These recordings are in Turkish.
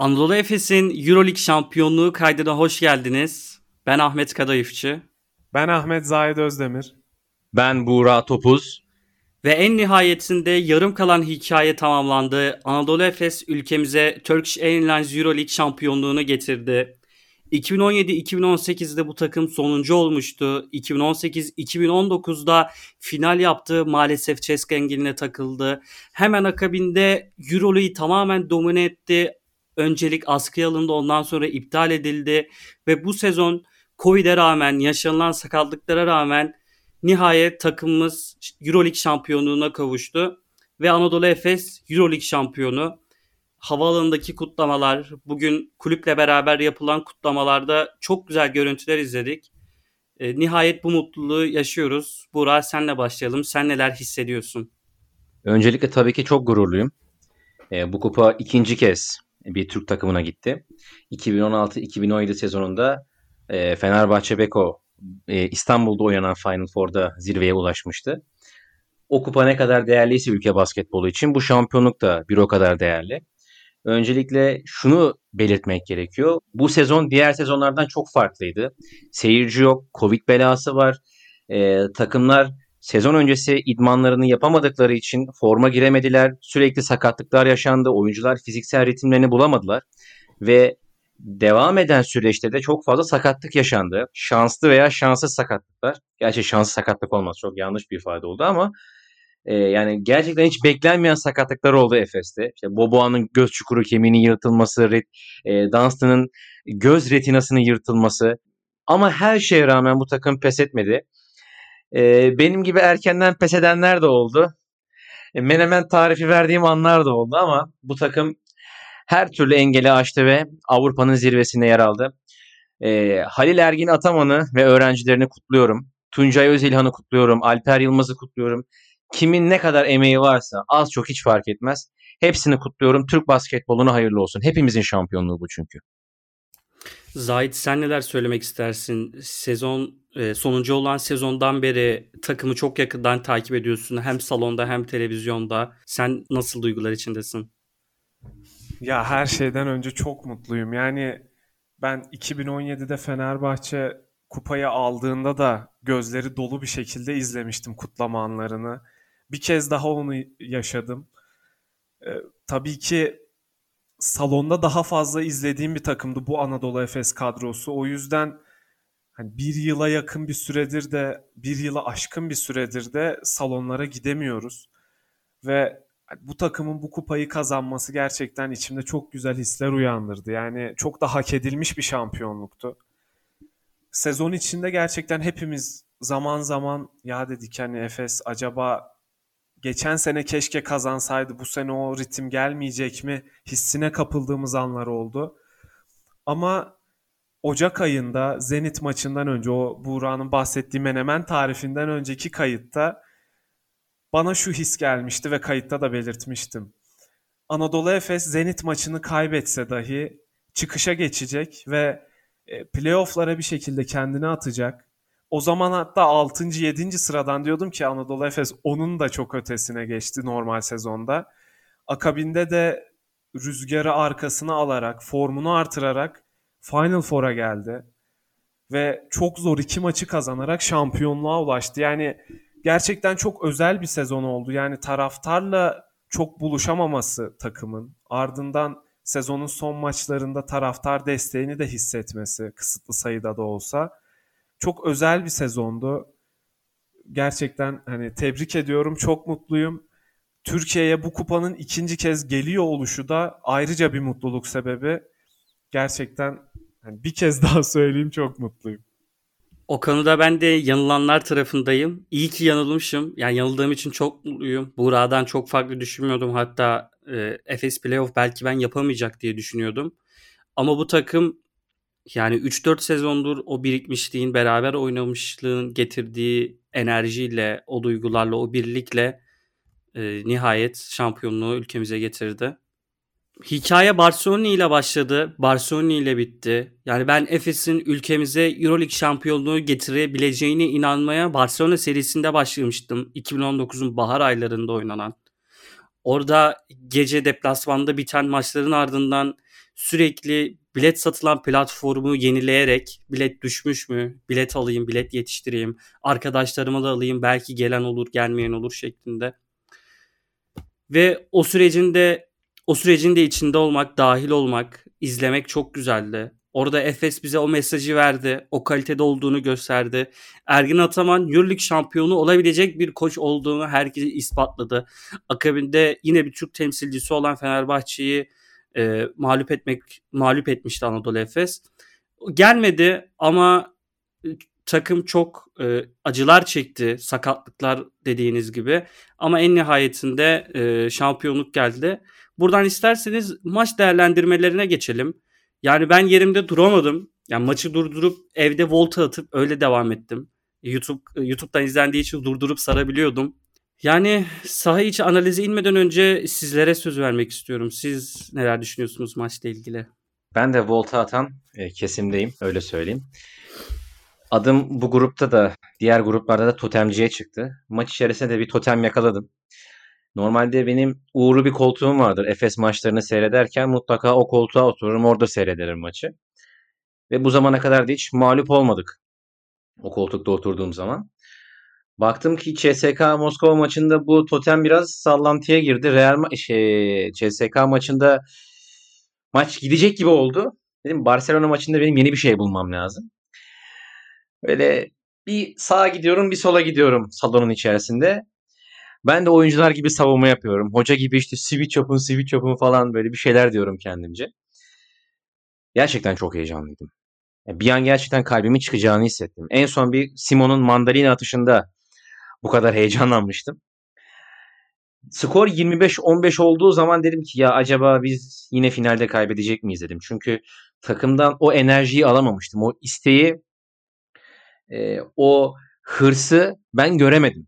Anadolu Efes'in Euroleague şampiyonluğu kaydına hoş geldiniz. Ben Ahmet Kadayıfçı. Ben Ahmet Zahid Özdemir. Ben Buğra Topuz. Ve en nihayetinde yarım kalan hikaye tamamlandı. Anadolu Efes ülkemize Turkish Airlines Euroleague şampiyonluğunu getirdi. 2017-2018'de bu takım sonuncu olmuştu. 2018-2019'da final yaptı. Maalesef Ceska engeline takıldı. Hemen akabinde Euroleague'i tamamen domine etti. Öncelik askıya alındı ondan sonra iptal edildi. Ve bu sezon Covid'e rağmen yaşanılan sakatlıklara rağmen nihayet takımımız Euroleague şampiyonluğuna kavuştu. Ve Anadolu Efes Euroleague şampiyonu havaalanındaki kutlamalar, bugün kulüple beraber yapılan kutlamalarda çok güzel görüntüler izledik. E, nihayet bu mutluluğu yaşıyoruz. Burak senle başlayalım. Sen neler hissediyorsun? Öncelikle tabii ki çok gururluyum. E, bu kupa ikinci kez bir Türk takımına gitti. 2016-2017 sezonunda e, Fenerbahçe Beko e, İstanbul'da oynanan Final Four'da zirveye ulaşmıştı. O kupa ne kadar değerliyse ülke basketbolu için bu şampiyonluk da bir o kadar değerli. Öncelikle şunu belirtmek gerekiyor. Bu sezon diğer sezonlardan çok farklıydı. Seyirci yok, Covid belası var. Ee, takımlar sezon öncesi idmanlarını yapamadıkları için forma giremediler. Sürekli sakatlıklar yaşandı. Oyuncular fiziksel ritimlerini bulamadılar. Ve devam eden süreçte de çok fazla sakatlık yaşandı. Şanslı veya şanssız sakatlıklar. Gerçi şanslı sakatlık olmaz. Çok yanlış bir ifade oldu ama e, yani gerçekten hiç beklenmeyen sakatlıklar oldu Efes'te. İşte Boboa'nın göz çukuru kemiğinin yırtılması, ret, e, Dunstan'ın göz retinasının yırtılması. Ama her şeye rağmen bu takım pes etmedi. E, benim gibi erkenden pes edenler de oldu. E, menemen tarifi verdiğim anlar da oldu ama bu takım her türlü engeli aştı ve Avrupa'nın zirvesinde yer aldı. E, Halil Ergin Ataman'ı ve öğrencilerini kutluyorum. Tuncay Özilhan'ı kutluyorum. Alper Yılmaz'ı kutluyorum. Kimin ne kadar emeği varsa az çok hiç fark etmez. Hepsini kutluyorum. Türk basketboluna hayırlı olsun. Hepimizin şampiyonluğu bu çünkü. Zahit sen neler söylemek istersin? Sezon e, sonuncu olan sezondan beri takımı çok yakından takip ediyorsun. Hem salonda hem televizyonda. Sen nasıl duygular içindesin? Ya her şeyden önce çok mutluyum. Yani ben 2017'de Fenerbahçe kupayı aldığında da gözleri dolu bir şekilde izlemiştim kutlama anlarını. Bir kez daha onu yaşadım. Ee, tabii ki salonda daha fazla izlediğim bir takımdı bu Anadolu Efes kadrosu. O yüzden hani bir yıla yakın bir süredir de bir yıla aşkın bir süredir de salonlara gidemiyoruz. Ve bu takımın bu kupayı kazanması gerçekten içimde çok güzel hisler uyandırdı. Yani çok da hak edilmiş bir şampiyonluktu. Sezon içinde gerçekten hepimiz zaman zaman ya dedik hani Efes acaba geçen sene keşke kazansaydı bu sene o ritim gelmeyecek mi hissine kapıldığımız anlar oldu. Ama Ocak ayında Zenit maçından önce o Buğra'nın bahsettiği menemen tarifinden önceki kayıtta bana şu his gelmişti ve kayıtta da belirtmiştim. Anadolu Efes Zenit maçını kaybetse dahi çıkışa geçecek ve e, playoff'lara bir şekilde kendini atacak. O zaman hatta 6. 7. sıradan diyordum ki Anadolu Efes onun da çok ötesine geçti normal sezonda. Akabinde de rüzgarı arkasına alarak, formunu artırarak Final Four'a geldi. Ve çok zor iki maçı kazanarak şampiyonluğa ulaştı. Yani gerçekten çok özel bir sezon oldu. Yani taraftarla çok buluşamaması takımın. Ardından sezonun son maçlarında taraftar desteğini de hissetmesi kısıtlı sayıda da olsa çok özel bir sezondu. Gerçekten hani tebrik ediyorum. Çok mutluyum. Türkiye'ye bu kupanın ikinci kez geliyor oluşu da ayrıca bir mutluluk sebebi. Gerçekten yani bir kez daha söyleyeyim çok mutluyum. O konuda ben de yanılanlar tarafındayım. İyi ki yanılmışım. Yani yanıldığım için çok mutluyum. Buğra'dan çok farklı düşünmüyordum. Hatta e, Efes Playoff belki ben yapamayacak diye düşünüyordum. Ama bu takım yani 3-4 sezondur o birikmişliğin, beraber oynamışlığın getirdiği enerjiyle, o duygularla, o birlikle e, nihayet şampiyonluğu ülkemize getirdi. Hikaye Barcelona ile başladı. Barcelona ile bitti. Yani ben Efes'in ülkemize Euroleague şampiyonluğu getirebileceğine inanmaya Barcelona serisinde başlamıştım. 2019'un bahar aylarında oynanan. Orada gece deplasmanda biten maçların ardından sürekli bilet satılan platformu yenileyerek bilet düşmüş mü, bilet alayım, bilet yetiştireyim, arkadaşlarıma da alayım belki gelen olur gelmeyen olur şeklinde. Ve o sürecinde o sürecin de içinde olmak, dahil olmak, izlemek çok güzeldi. Orada Efes bize o mesajı verdi. O kalitede olduğunu gösterdi. Ergin Ataman Euroleague şampiyonu olabilecek bir koç olduğunu herkese ispatladı. Akabinde yine bir Türk temsilcisi olan Fenerbahçe'yi e, mağlup etmek mağlup etmişti Anadolu Efes. Gelmedi ama e, takım çok e, acılar çekti. Sakatlıklar dediğiniz gibi. Ama en nihayetinde e, şampiyonluk geldi. Buradan isterseniz maç değerlendirmelerine geçelim. Yani ben yerimde duramadım. Yani maçı durdurup evde volta atıp öyle devam ettim. YouTube YouTube'dan izlendiği için durdurup sarabiliyordum. Yani saha içi analize inmeden önce sizlere söz vermek istiyorum. Siz neler düşünüyorsunuz maçla ilgili? Ben de volta atan e, kesimdeyim öyle söyleyeyim. Adım bu grupta da diğer gruplarda da totemciye çıktı. Maç içerisinde de bir totem yakaladım. Normalde benim uğurlu bir koltuğum vardır. Efes maçlarını seyrederken mutlaka o koltuğa otururum orada seyrederim maçı. Ve bu zamana kadar da hiç mağlup olmadık. O koltukta oturduğum zaman. Baktım ki CSK Moskova maçında bu totem biraz sallantıya girdi. Real ma- şey, CSK maçında maç gidecek gibi oldu. Dedim Barcelona maçında benim yeni bir şey bulmam lazım. Böyle bir sağa gidiyorum bir sola gidiyorum salonun içerisinde. Ben de oyuncular gibi savunma yapıyorum. Hoca gibi işte switch yapın switch yapın falan böyle bir şeyler diyorum kendimce. Gerçekten çok heyecanlıydım. Bir an gerçekten kalbimin çıkacağını hissettim. En son bir Simon'un mandalina atışında bu kadar heyecanlanmıştım. Skor 25-15 olduğu zaman dedim ki ya acaba biz yine finalde kaybedecek miyiz dedim. Çünkü takımdan o enerjiyi alamamıştım. O isteği, e, o hırsı ben göremedim.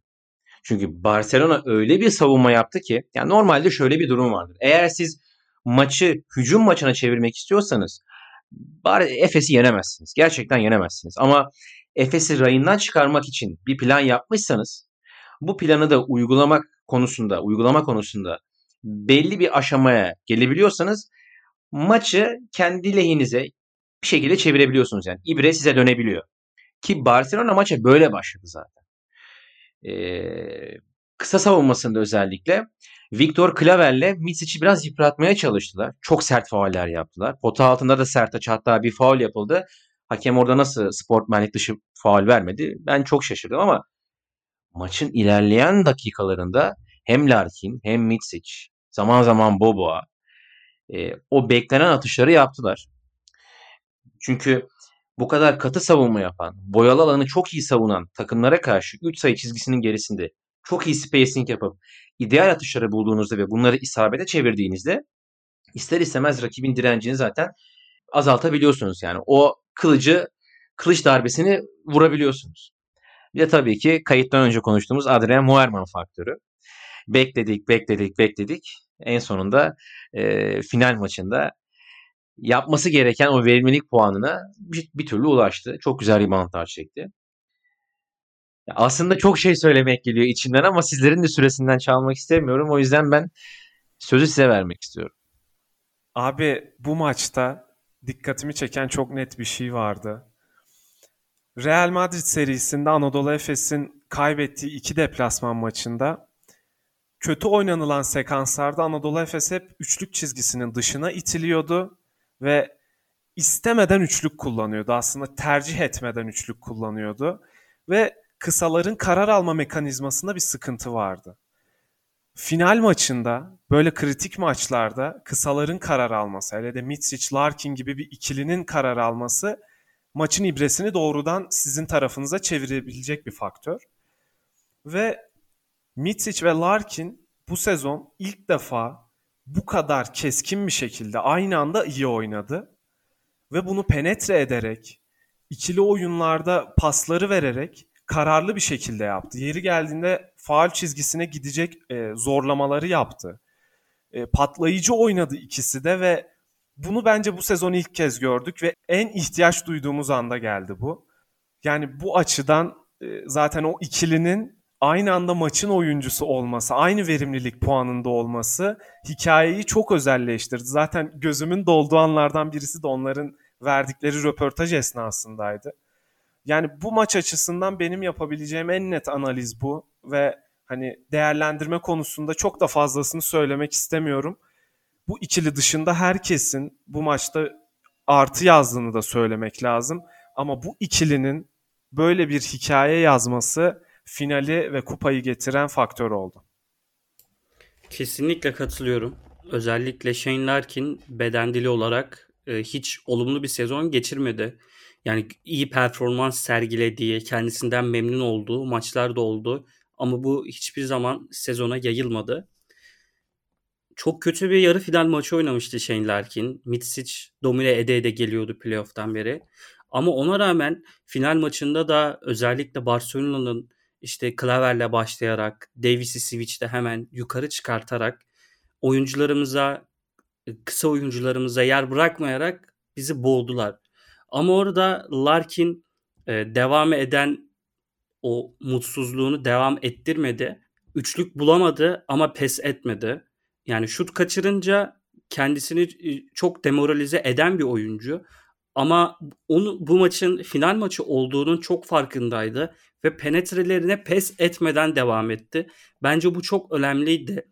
Çünkü Barcelona öyle bir savunma yaptı ki yani normalde şöyle bir durum vardır. Eğer siz maçı hücum maçına çevirmek istiyorsanız bari Efes'i yenemezsiniz. Gerçekten yenemezsiniz. Ama Efes'i rayından çıkarmak için bir plan yapmışsanız bu planı da uygulamak konusunda, uygulama konusunda belli bir aşamaya gelebiliyorsanız maçı kendi lehinize bir şekilde çevirebiliyorsunuz yani. İbre size dönebiliyor. Ki Barcelona maça böyle başladı zaten. Ee, kısa savunmasında özellikle Viktor Klaver'le Mitsic'i biraz yıpratmaya çalıştılar. Çok sert fauller yaptılar. Pota altında da sert hatta bir faul yapıldı. Hakem orada nasıl sportmenlik dışı faul vermedi ben çok şaşırdım ama maçın ilerleyen dakikalarında hem Larkin hem Mitsic zaman zaman Boboa e, o beklenen atışları yaptılar. Çünkü bu kadar katı savunma yapan, boyalı alanı çok iyi savunan takımlara karşı 3 sayı çizgisinin gerisinde çok iyi spacing yapıp ideal atışları bulduğunuzda ve bunları isabete çevirdiğinizde ister istemez rakibin direncini zaten azaltabiliyorsunuz. Yani o kılıcı kılıç darbesini vurabiliyorsunuz. Bir de tabii ki kayıttan önce konuştuğumuz Adrian Muerman faktörü. Bekledik, bekledik, bekledik. En sonunda e, final maçında yapması gereken o verimlilik puanına bir, bir türlü ulaştı. Çok güzel reboundlar çekti. Aslında çok şey söylemek geliyor içimden ama sizlerin de süresinden çalmak istemiyorum. O yüzden ben sözü size vermek istiyorum. Abi bu maçta dikkatimi çeken çok net bir şey vardı. Real Madrid serisinde Anadolu Efes'in kaybettiği iki deplasman maçında kötü oynanılan sekanslarda Anadolu Efes hep üçlük çizgisinin dışına itiliyordu ve istemeden üçlük kullanıyordu. Aslında tercih etmeden üçlük kullanıyordu ve kısaların karar alma mekanizmasında bir sıkıntı vardı. Final maçında böyle kritik maçlarda kısaların karar alması, hele de Mitsic, Larkin gibi bir ikilinin karar alması maçın ibresini doğrudan sizin tarafınıza çevirebilecek bir faktör. Ve Mitsic ve Larkin bu sezon ilk defa bu kadar keskin bir şekilde aynı anda iyi oynadı. Ve bunu penetre ederek, ikili oyunlarda pasları vererek kararlı bir şekilde yaptı. Yeri geldiğinde faal çizgisine gidecek e, zorlamaları yaptı. E, patlayıcı oynadı ikisi de ve bunu bence bu sezon ilk kez gördük ve en ihtiyaç duyduğumuz anda geldi bu. Yani bu açıdan e, zaten o ikilinin aynı anda maçın oyuncusu olması, aynı verimlilik puanında olması hikayeyi çok özelleştirdi. Zaten gözümün dolduğu anlardan birisi de onların verdikleri röportaj esnasındaydı. Yani bu maç açısından benim yapabileceğim en net analiz bu ve hani değerlendirme konusunda çok da fazlasını söylemek istemiyorum. Bu ikili dışında herkesin bu maçta artı yazdığını da söylemek lazım. Ama bu ikilinin böyle bir hikaye yazması finali ve kupayı getiren faktör oldu. Kesinlikle katılıyorum. Özellikle Shane Larkin beden dili olarak e, hiç olumlu bir sezon geçirmedi. Yani iyi performans sergilediği, kendisinden memnun olduğu maçlar da oldu. Ama bu hiçbir zaman sezona yayılmadı. Çok kötü bir yarı final maçı oynamıştı Shane Larkin. Mitsic domine ede ede geliyordu playoff'tan beri. Ama ona rağmen final maçında da özellikle Barcelona'nın işte klaverle başlayarak Davis'i switch'te hemen yukarı çıkartarak oyuncularımıza kısa oyuncularımıza yer bırakmayarak bizi boğdular. Ama orada Larkin e, devam eden o mutsuzluğunu devam ettirmedi. Üçlük bulamadı ama pes etmedi. Yani şut kaçırınca kendisini e, çok demoralize eden bir oyuncu. Ama onu bu maçın final maçı olduğunun çok farkındaydı ve penetrelerine pes etmeden devam etti. Bence bu çok önemliydi.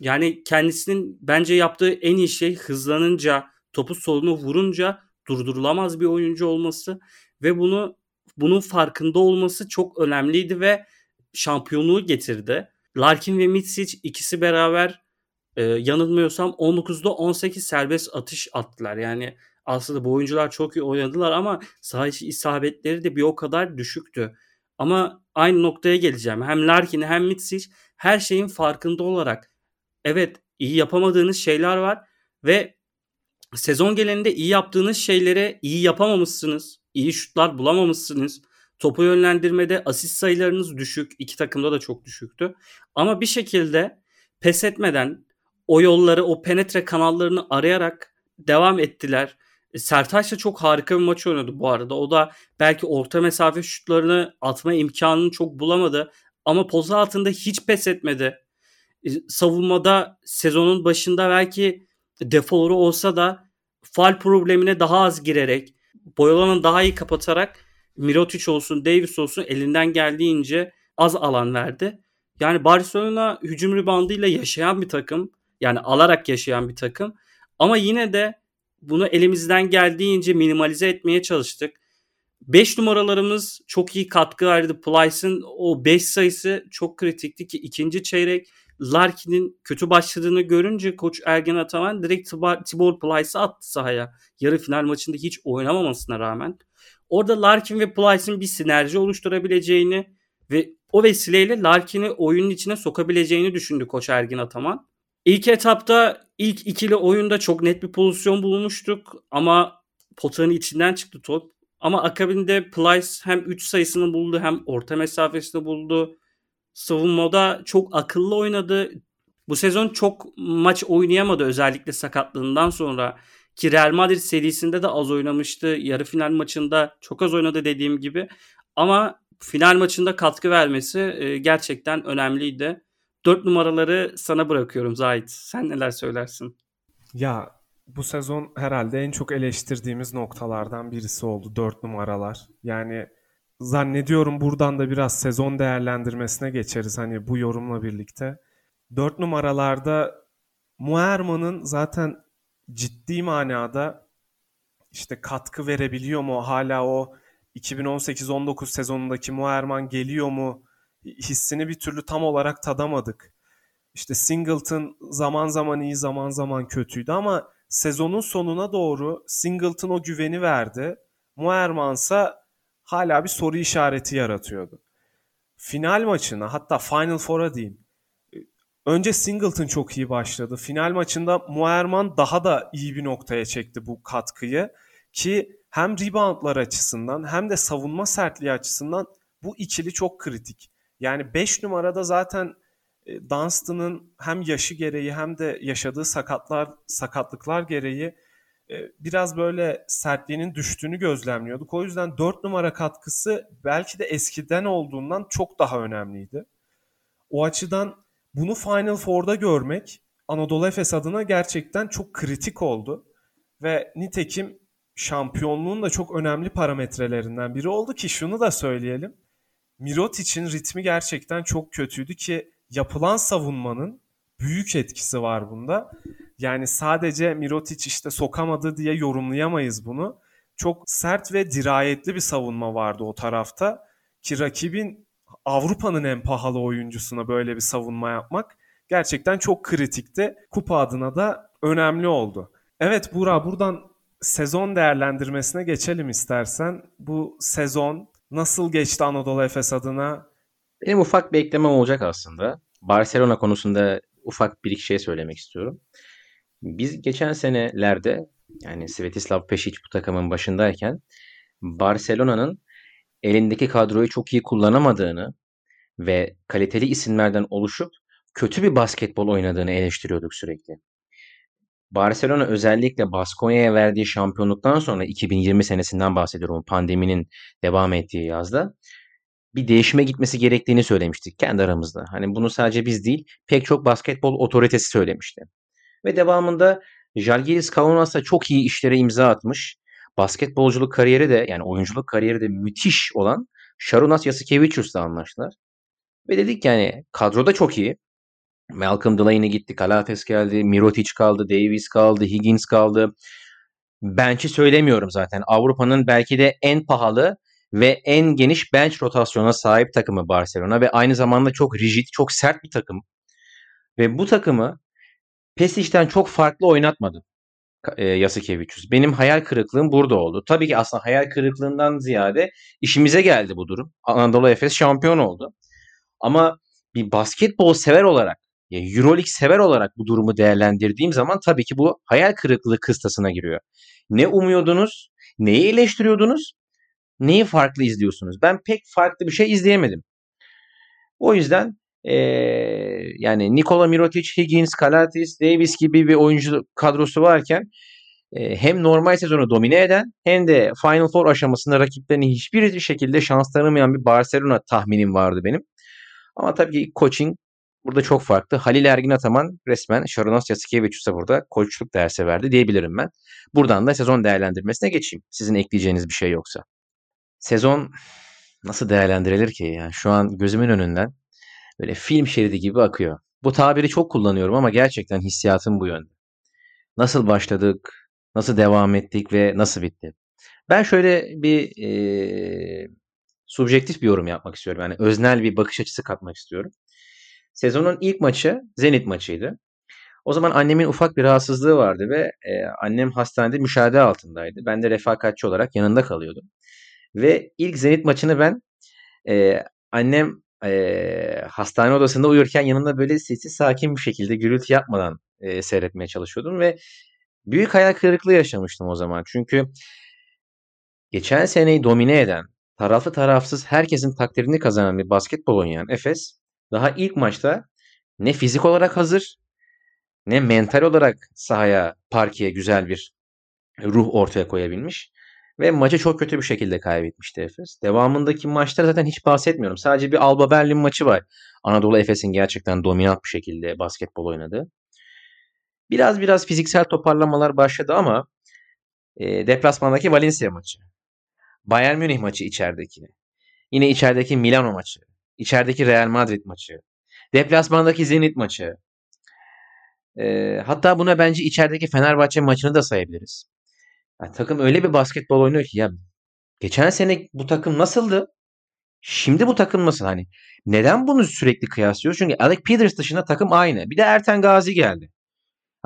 Yani kendisinin bence yaptığı en iyi şey hızlanınca, topu solunu vurunca durdurulamaz bir oyuncu olması ve bunu bunun farkında olması çok önemliydi ve şampiyonluğu getirdi. Larkin ve Mitsic ikisi beraber e, yanılmıyorsam 19'da 18 serbest atış attılar. Yani aslında bu oyuncular çok iyi oynadılar ama saha içi isabetleri de bir o kadar düşüktü. Ama aynı noktaya geleceğim. Hem Larkin hem Mitsic her şeyin farkında olarak evet iyi yapamadığınız şeyler var ve sezon genelinde iyi yaptığınız şeylere iyi yapamamışsınız. İyi şutlar bulamamışsınız. Topu yönlendirmede asist sayılarınız düşük. İki takımda da çok düşüktü. Ama bir şekilde pes etmeden o yolları, o penetre kanallarını arayarak devam ettiler. E, Sertaç da çok harika bir maç oynadı bu arada. O da belki orta mesafe şutlarını atma imkanını çok bulamadı. Ama pozu altında hiç pes etmedi. E, savunmada sezonun başında belki defoları olsa da fal problemine daha az girerek boy alanını daha iyi kapatarak Mirotic olsun Davis olsun elinden geldiğince az alan verdi. Yani Barcelona hücum ribandıyla yaşayan bir takım. Yani alarak yaşayan bir takım. Ama yine de bunu elimizden geldiğince minimalize etmeye çalıştık. 5 numaralarımız çok iyi katkı verdi. Plyce'ın o 5 sayısı çok kritikti ki ikinci çeyrek Larkin'in kötü başladığını görünce koç Ergen Ataman direkt Tibor Plyce'ı attı sahaya. Yarı final maçında hiç oynamamasına rağmen. Orada Larkin ve Plyce'ın bir sinerji oluşturabileceğini ve o vesileyle Larkin'i oyunun içine sokabileceğini düşündü koç Ergin Ataman. İlk etapta ilk ikili oyunda çok net bir pozisyon bulmuştuk ama potanın içinden çıktı top. Ama akabinde Plyce hem 3 sayısını buldu hem orta mesafesini buldu. Savunmada çok akıllı oynadı. Bu sezon çok maç oynayamadı özellikle sakatlığından sonra. Ki Real Madrid serisinde de az oynamıştı. Yarı final maçında çok az oynadı dediğim gibi. Ama final maçında katkı vermesi e, gerçekten önemliydi. Dört numaraları sana bırakıyorum Zahit. Sen neler söylersin? Ya bu sezon herhalde en çok eleştirdiğimiz noktalardan birisi oldu dört numaralar. Yani zannediyorum buradan da biraz sezon değerlendirmesine geçeriz hani bu yorumla birlikte. Dört numaralarda Muerman'ın zaten ciddi manada işte katkı verebiliyor mu? Hala o 2018-19 sezonundaki Muerman geliyor mu? hissini bir türlü tam olarak tadamadık. İşte Singleton zaman zaman iyi zaman zaman kötüydü ama sezonun sonuna doğru Singleton o güveni verdi. Muermansa hala bir soru işareti yaratıyordu. Final maçına hatta Final Four'a diyeyim. Önce Singleton çok iyi başladı. Final maçında Muerman daha da iyi bir noktaya çekti bu katkıyı. Ki hem reboundlar açısından hem de savunma sertliği açısından bu ikili çok kritik. Yani 5 numarada zaten e, Dunstan'ın hem yaşı gereği hem de yaşadığı sakatlar sakatlıklar gereği biraz böyle sertliğinin düştüğünü gözlemliyorduk. O yüzden 4 numara katkısı belki de eskiden olduğundan çok daha önemliydi. O açıdan bunu Final Four'da görmek Anadolu Efes adına gerçekten çok kritik oldu. Ve nitekim şampiyonluğun da çok önemli parametrelerinden biri oldu ki şunu da söyleyelim. Mirotic'in ritmi gerçekten çok kötüydü ki yapılan savunmanın büyük etkisi var bunda. Yani sadece Mirotic işte sokamadı diye yorumlayamayız bunu. Çok sert ve dirayetli bir savunma vardı o tarafta. Ki rakibin Avrupa'nın en pahalı oyuncusuna böyle bir savunma yapmak gerçekten çok kritikti. Kupa adına da önemli oldu. Evet Burak buradan sezon değerlendirmesine geçelim istersen. Bu sezon nasıl geçti Anadolu Efes adına? Benim ufak bir eklemem olacak aslında. Barcelona konusunda ufak bir iki şey söylemek istiyorum. Biz geçen senelerde yani Svetislav Pešić bu takımın başındayken Barcelona'nın elindeki kadroyu çok iyi kullanamadığını ve kaliteli isimlerden oluşup kötü bir basketbol oynadığını eleştiriyorduk sürekli. Barcelona özellikle Baskonya'ya verdiği şampiyonluktan sonra 2020 senesinden bahsediyorum pandeminin devam ettiği yazda bir değişime gitmesi gerektiğini söylemiştik kendi aramızda. Hani bunu sadece biz değil pek çok basketbol otoritesi söylemişti. Ve devamında Jalgiris Kaunas'ta çok iyi işlere imza atmış. Basketbolculuk kariyeri de yani oyunculuk kariyeri de müthiş olan Sharunas Yasikevicius'la anlaştılar. Ve dedik yani kadroda çok iyi. Malcolm Delaney gitti, Kalates geldi, Mirotic kaldı, Davis kaldı, Higgins kaldı. Bench'i söylemiyorum zaten. Avrupa'nın belki de en pahalı ve en geniş bench rotasyona sahip takımı Barcelona ve aynı zamanda çok rigid, çok sert bir takım. Ve bu takımı Pesic'ten çok farklı oynatmadı e, Yasikevicius. Benim hayal kırıklığım burada oldu. Tabii ki aslında hayal kırıklığından ziyade işimize geldi bu durum. Anadolu Efes şampiyon oldu. Ama bir basketbol sever olarak, Euroleague sever olarak bu durumu değerlendirdiğim zaman tabii ki bu hayal kırıklığı kıstasına giriyor. Ne umuyordunuz? Neyi eleştiriyordunuz? Neyi farklı izliyorsunuz? Ben pek farklı bir şey izleyemedim. O yüzden ee, yani Nikola Mirotic, Higgins, Kalatis, Davis gibi bir oyuncu kadrosu varken e, hem normal sezonu domine eden hem de Final Four aşamasında rakiplerini hiçbir şekilde şans tanımayan bir Barcelona tahminim vardı benim. Ama tabii ki coaching burada çok farklı. Halil Ergin Ataman resmen Sharonas Yasikevicius'a burada koçluk dersi verdi diyebilirim ben. Buradan da sezon değerlendirmesine geçeyim. Sizin ekleyeceğiniz bir şey yoksa. Sezon nasıl değerlendirilir ki? Yani şu an gözümün önünden böyle film şeridi gibi akıyor. Bu tabiri çok kullanıyorum ama gerçekten hissiyatım bu yönde. Nasıl başladık, nasıl devam ettik ve nasıl bitti? Ben şöyle bir e, subjektif bir yorum yapmak istiyorum. Yani öznel bir bakış açısı katmak istiyorum. Sezonun ilk maçı Zenit maçıydı. O zaman annemin ufak bir rahatsızlığı vardı ve e, annem hastanede müşahede altındaydı. Ben de refakatçi olarak yanında kalıyordum. Ve ilk Zenit maçını ben e, annem e, hastane odasında uyurken yanında böyle sessiz sakin bir şekilde gürültü yapmadan e, seyretmeye çalışıyordum ve büyük hayal kırıklığı yaşamıştım o zaman. Çünkü geçen seneyi domine eden, taraflı tarafsız herkesin takdirini kazanan bir basketbol oynayan Efes daha ilk maçta ne fizik olarak hazır ne mental olarak sahaya, parkeye güzel bir ruh ortaya koyabilmiş. Ve maçı çok kötü bir şekilde kaybetmişti Efes. Devamındaki maçlar zaten hiç bahsetmiyorum. Sadece bir Alba Berlin maçı var. Anadolu Efes'in gerçekten dominant bir şekilde basketbol oynadı. Biraz biraz fiziksel toparlamalar başladı ama e, deplasmandaki Valencia maçı. Bayern Münih maçı içerideki. Yine içerideki Milano maçı. içerideki Real Madrid maçı. Deplasmandaki Zenit maçı. E, hatta buna bence içerideki Fenerbahçe maçını da sayabiliriz. Yani takım öyle bir basketbol oynuyor ki ya geçen sene bu takım nasıldı? Şimdi bu takım nasıl? Hani neden bunu sürekli kıyaslıyoruz? Çünkü Alec Peters dışında takım aynı. Bir de Erten Gazi geldi.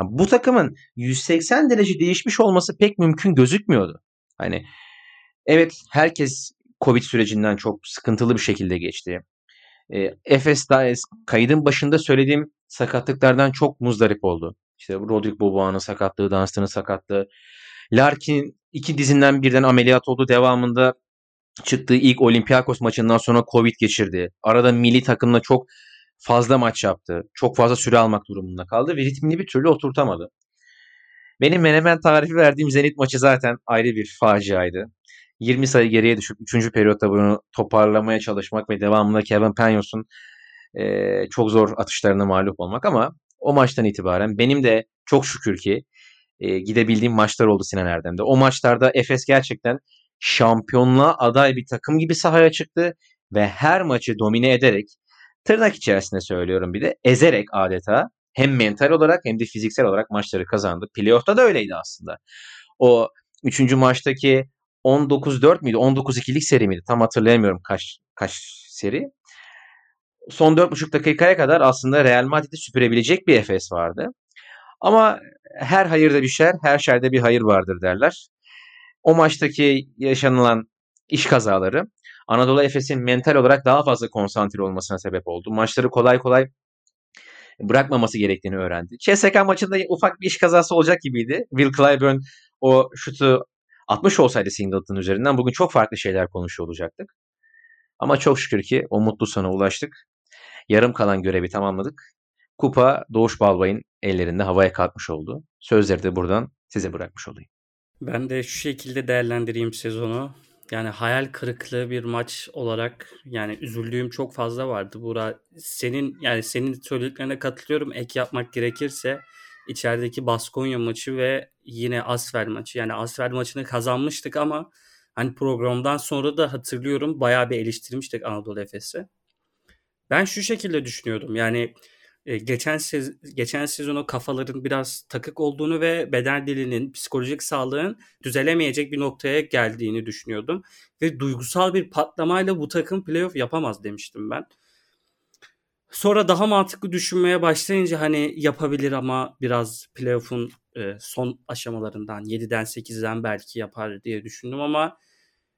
Yani bu takımın 180 derece değişmiş olması pek mümkün gözükmüyordu. Hani evet herkes Covid sürecinden çok sıkıntılı bir şekilde geçti. E, Efes kaydın başında söylediğim sakatlıklardan çok muzdarip oldu. İşte Rodrik Boboğan'ın sakatlığı, Dunstan'ın sakatlığı. Larkin iki dizinden birden ameliyat oldu. Devamında çıktığı ilk Olympiakos maçından sonra Covid geçirdi. Arada milli takımla çok fazla maç yaptı. Çok fazla süre almak durumunda kaldı ve ritmini bir türlü oturtamadı. Benim menemen tarifi verdiğim Zenit maçı zaten ayrı bir faciaydı. 20 sayı geriye düşüp 3. periyotta bunu toparlamaya çalışmak ve devamında Kevin Penyos'un e, çok zor atışlarına mağlup olmak ama o maçtan itibaren benim de çok şükür ki e, gidebildiğim maçlar oldu Sinan Erdem'de. O maçlarda Efes gerçekten şampiyonluğa aday bir takım gibi sahaya çıktı ve her maçı domine ederek tırnak içerisinde söylüyorum bir de ezerek adeta hem mental olarak hem de fiziksel olarak maçları kazandı. Playoff'ta da öyleydi aslında. O üçüncü maçtaki 19-4 müydü? 19-2'lik seri miydi? Tam hatırlayamıyorum kaç kaç seri. Son 4,5 dakikaya kadar aslında Real Madrid'i süpürebilecek bir Efes vardı. Ama her hayırda bir şer, her şerde bir hayır vardır derler. O maçtaki yaşanılan iş kazaları Anadolu Efes'in mental olarak daha fazla konsantre olmasına sebep oldu. Maçları kolay kolay bırakmaması gerektiğini öğrendi. CSK maçında ufak bir iş kazası olacak gibiydi. Will Clyburn o şutu 60 olsaydı Singleton üzerinden bugün çok farklı şeyler konuşuyor olacaktık. Ama çok şükür ki o mutlu sona ulaştık. Yarım kalan görevi tamamladık. Kupa Doğuş Balbay'ın ellerinde havaya kalkmış oldu. Sözleri de buradan size bırakmış olayım. Ben de şu şekilde değerlendireyim sezonu. Yani hayal kırıklığı bir maç olarak yani üzüldüğüm çok fazla vardı. Bura senin yani senin söylediklerine katılıyorum. Ek yapmak gerekirse içerideki Baskonya maçı ve yine Asfer maçı. Yani Asfer maçını kazanmıştık ama hani programdan sonra da hatırlıyorum bayağı bir eleştirmiştik Anadolu Efes'i. Ben şu şekilde düşünüyordum. Yani geçen sez geçen sezonu kafaların biraz takık olduğunu ve beden dilinin, psikolojik sağlığın düzelemeyecek bir noktaya geldiğini düşünüyordum. Ve duygusal bir patlamayla bu takım playoff yapamaz demiştim ben. Sonra daha mantıklı düşünmeye başlayınca hani yapabilir ama biraz playoff'un e, son aşamalarından 7'den 8'den belki yapar diye düşündüm ama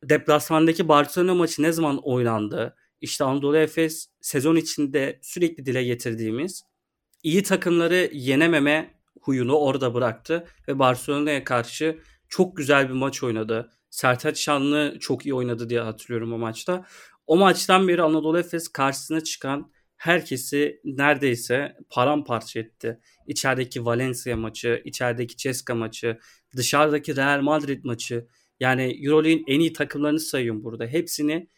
deplasmandaki Barcelona maçı ne zaman oynandı? İşte Anadolu Efes sezon içinde sürekli dile getirdiğimiz iyi takımları yenememe huyunu orada bıraktı ve Barcelona'ya karşı çok güzel bir maç oynadı. Sertaç Şanlı çok iyi oynadı diye hatırlıyorum o maçta. O maçtan beri Anadolu Efes karşısına çıkan herkesi neredeyse paramparça etti. İçerideki Valencia maçı, içerideki Ceska maçı, dışarıdaki Real Madrid maçı. Yani Euroleague'in en iyi takımlarını sayıyorum burada. Hepsini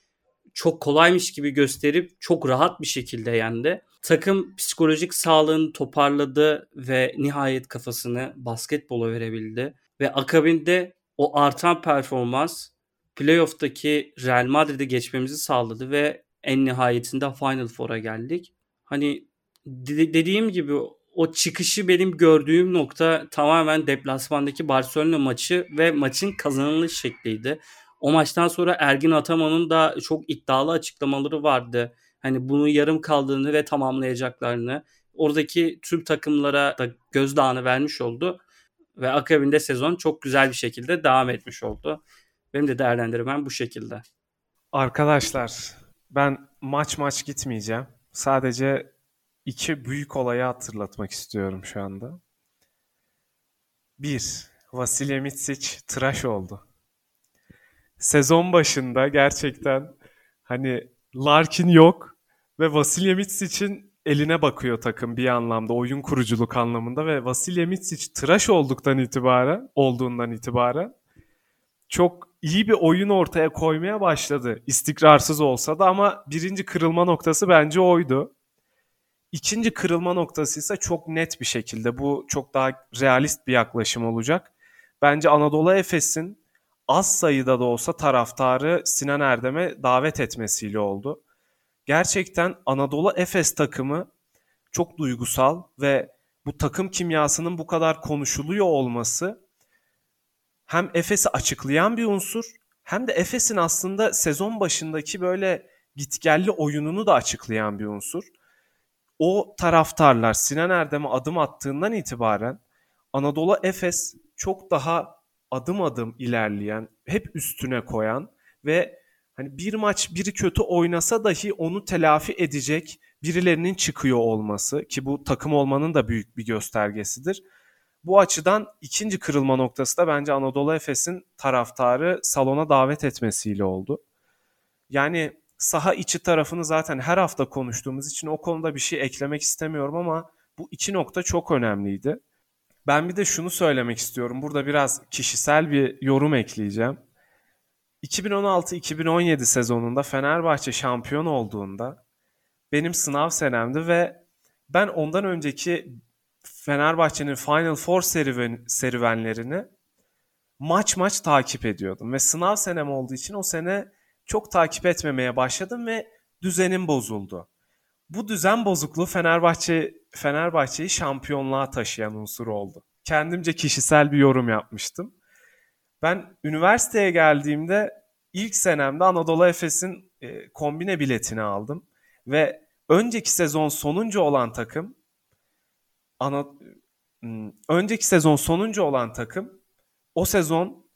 çok kolaymış gibi gösterip çok rahat bir şekilde yendi. Takım psikolojik sağlığını toparladı ve nihayet kafasını basketbola verebildi. Ve akabinde o artan performans playoff'taki Real Madrid'i geçmemizi sağladı ve en nihayetinde Final Four'a geldik. Hani de- dediğim gibi o çıkışı benim gördüğüm nokta tamamen deplasmandaki Barcelona maçı ve maçın kazanılış şekliydi. O maçtan sonra Ergin Ataman'ın da çok iddialı açıklamaları vardı. Hani bunu yarım kaldığını ve tamamlayacaklarını oradaki tüm takımlara da gözdağını vermiş oldu. Ve akabinde sezon çok güzel bir şekilde devam etmiş oldu. Benim de değerlendirmem bu şekilde. Arkadaşlar ben maç maç gitmeyeceğim. Sadece iki büyük olayı hatırlatmak istiyorum şu anda. Bir, Vasilya Mitsic tıraş oldu. Sezon başında gerçekten hani Larkin yok ve Vasilya Mitsic'in eline bakıyor takım bir anlamda oyun kuruculuk anlamında ve Vasilya Mitsic tıraş olduktan itibaren olduğundan itibaren çok iyi bir oyun ortaya koymaya başladı. İstikrarsız olsa da ama birinci kırılma noktası bence oydu. İkinci kırılma noktası ise çok net bir şekilde bu çok daha realist bir yaklaşım olacak. Bence Anadolu Efes'in az sayıda da olsa taraftarı Sinan Erdem'e davet etmesiyle oldu. Gerçekten Anadolu Efes takımı çok duygusal ve bu takım kimyasının bu kadar konuşuluyor olması hem Efes'i açıklayan bir unsur hem de Efes'in aslında sezon başındaki böyle gitgelli oyununu da açıklayan bir unsur. O taraftarlar Sinan Erdem'e adım attığından itibaren Anadolu Efes çok daha adım adım ilerleyen, hep üstüne koyan ve hani bir maç biri kötü oynasa dahi onu telafi edecek birilerinin çıkıyor olması ki bu takım olmanın da büyük bir göstergesidir. Bu açıdan ikinci kırılma noktası da bence Anadolu Efes'in taraftarı salona davet etmesiyle oldu. Yani saha içi tarafını zaten her hafta konuştuğumuz için o konuda bir şey eklemek istemiyorum ama bu iki nokta çok önemliydi. Ben bir de şunu söylemek istiyorum. Burada biraz kişisel bir yorum ekleyeceğim. 2016-2017 sezonunda Fenerbahçe şampiyon olduğunda benim sınav senemdi ve ben ondan önceki Fenerbahçe'nin Final Four serüven, serüvenlerini maç maç takip ediyordum. Ve sınav senem olduğu için o sene çok takip etmemeye başladım ve düzenim bozuldu. Bu düzen bozukluğu Fenerbahçe Fenerbahçe'yi şampiyonluğa taşıyan unsur oldu. Kendimce kişisel bir yorum yapmıştım. Ben üniversiteye geldiğimde ilk senemde Anadolu Efes'in e, kombine biletini aldım ve önceki sezon sonuncu olan takım ana, hmm, önceki sezon sonuncu olan takım o sezon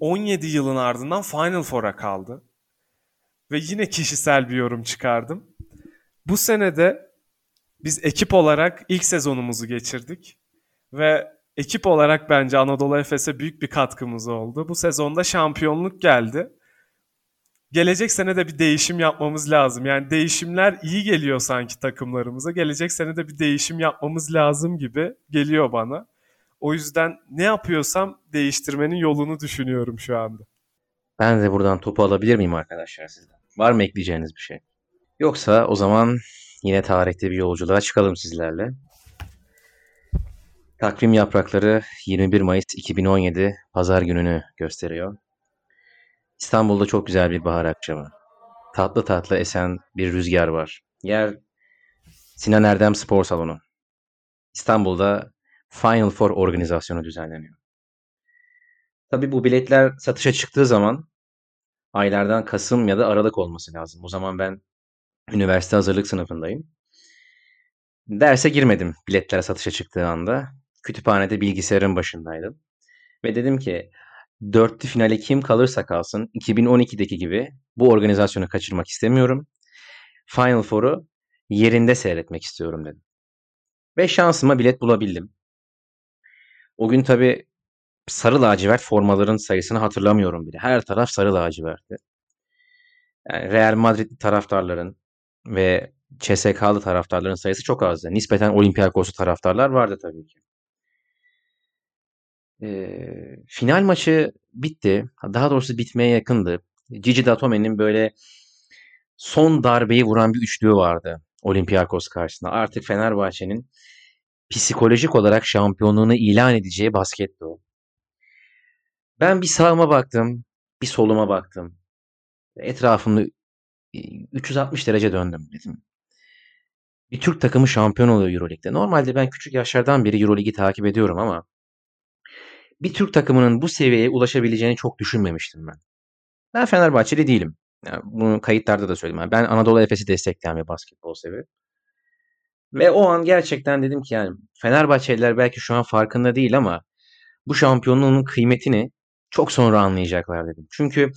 17 yılın ardından Final Four'a kaldı. Ve yine kişisel bir yorum çıkardım. Bu senede biz ekip olarak ilk sezonumuzu geçirdik. Ve ekip olarak bence Anadolu Efes'e büyük bir katkımız oldu. Bu sezonda şampiyonluk geldi. Gelecek sene de bir değişim yapmamız lazım. Yani değişimler iyi geliyor sanki takımlarımıza. Gelecek sene de bir değişim yapmamız lazım gibi geliyor bana. O yüzden ne yapıyorsam değiştirmenin yolunu düşünüyorum şu anda. Ben de buradan topu alabilir miyim arkadaşlar sizden? Var mı ekleyeceğiniz bir şey? Yoksa o zaman yine tarihte bir yolculuğa çıkalım sizlerle. Takvim yaprakları 21 Mayıs 2017 Pazar gününü gösteriyor. İstanbul'da çok güzel bir bahar akşamı. Tatlı tatlı esen bir rüzgar var. Yer Sinan Erdem Spor Salonu. İstanbul'da Final Four organizasyonu düzenleniyor. Tabi bu biletler satışa çıktığı zaman aylardan Kasım ya da Aralık olması lazım. O zaman ben üniversite hazırlık sınıfındayım. Derse girmedim biletler satışa çıktığı anda. Kütüphanede bilgisayarın başındaydım. Ve dedim ki dörtlü finale kim kalırsa kalsın 2012'deki gibi bu organizasyonu kaçırmak istemiyorum. Final Four'u yerinde seyretmek istiyorum dedim. Ve şansıma bilet bulabildim. O gün tabii sarı lacivert formaların sayısını hatırlamıyorum bile. Her taraf sarı lacivertti. Yani Real Madrid taraftarların ve CSK'lı taraftarların sayısı çok azdı. Nispeten Olympiakos'u taraftarlar vardı tabii ki. Ee, final maçı bitti. Daha doğrusu bitmeye yakındı. Gigi Datome'nin böyle son darbeyi vuran bir üçlüğü vardı Olympiakos karşısında. Artık Fenerbahçe'nin psikolojik olarak şampiyonluğunu ilan edeceği basketti o. Ben bir sağıma baktım, bir soluma baktım. Etrafımda 360 derece döndüm dedim. Bir Türk takımı şampiyon oluyor Euroleague'de. Normalde ben küçük yaşlardan beri Euroleague'i takip ediyorum ama bir Türk takımının bu seviyeye ulaşabileceğini çok düşünmemiştim ben. Ben Fenerbahçeli değilim. Yani bunu kayıtlarda da söyledim. Yani ben Anadolu Efes'i destekleyen bir basketbol severim. Ve o an gerçekten dedim ki yani Fenerbahçeliler belki şu an farkında değil ama bu şampiyonluğun kıymetini çok sonra anlayacaklar dedim. Çünkü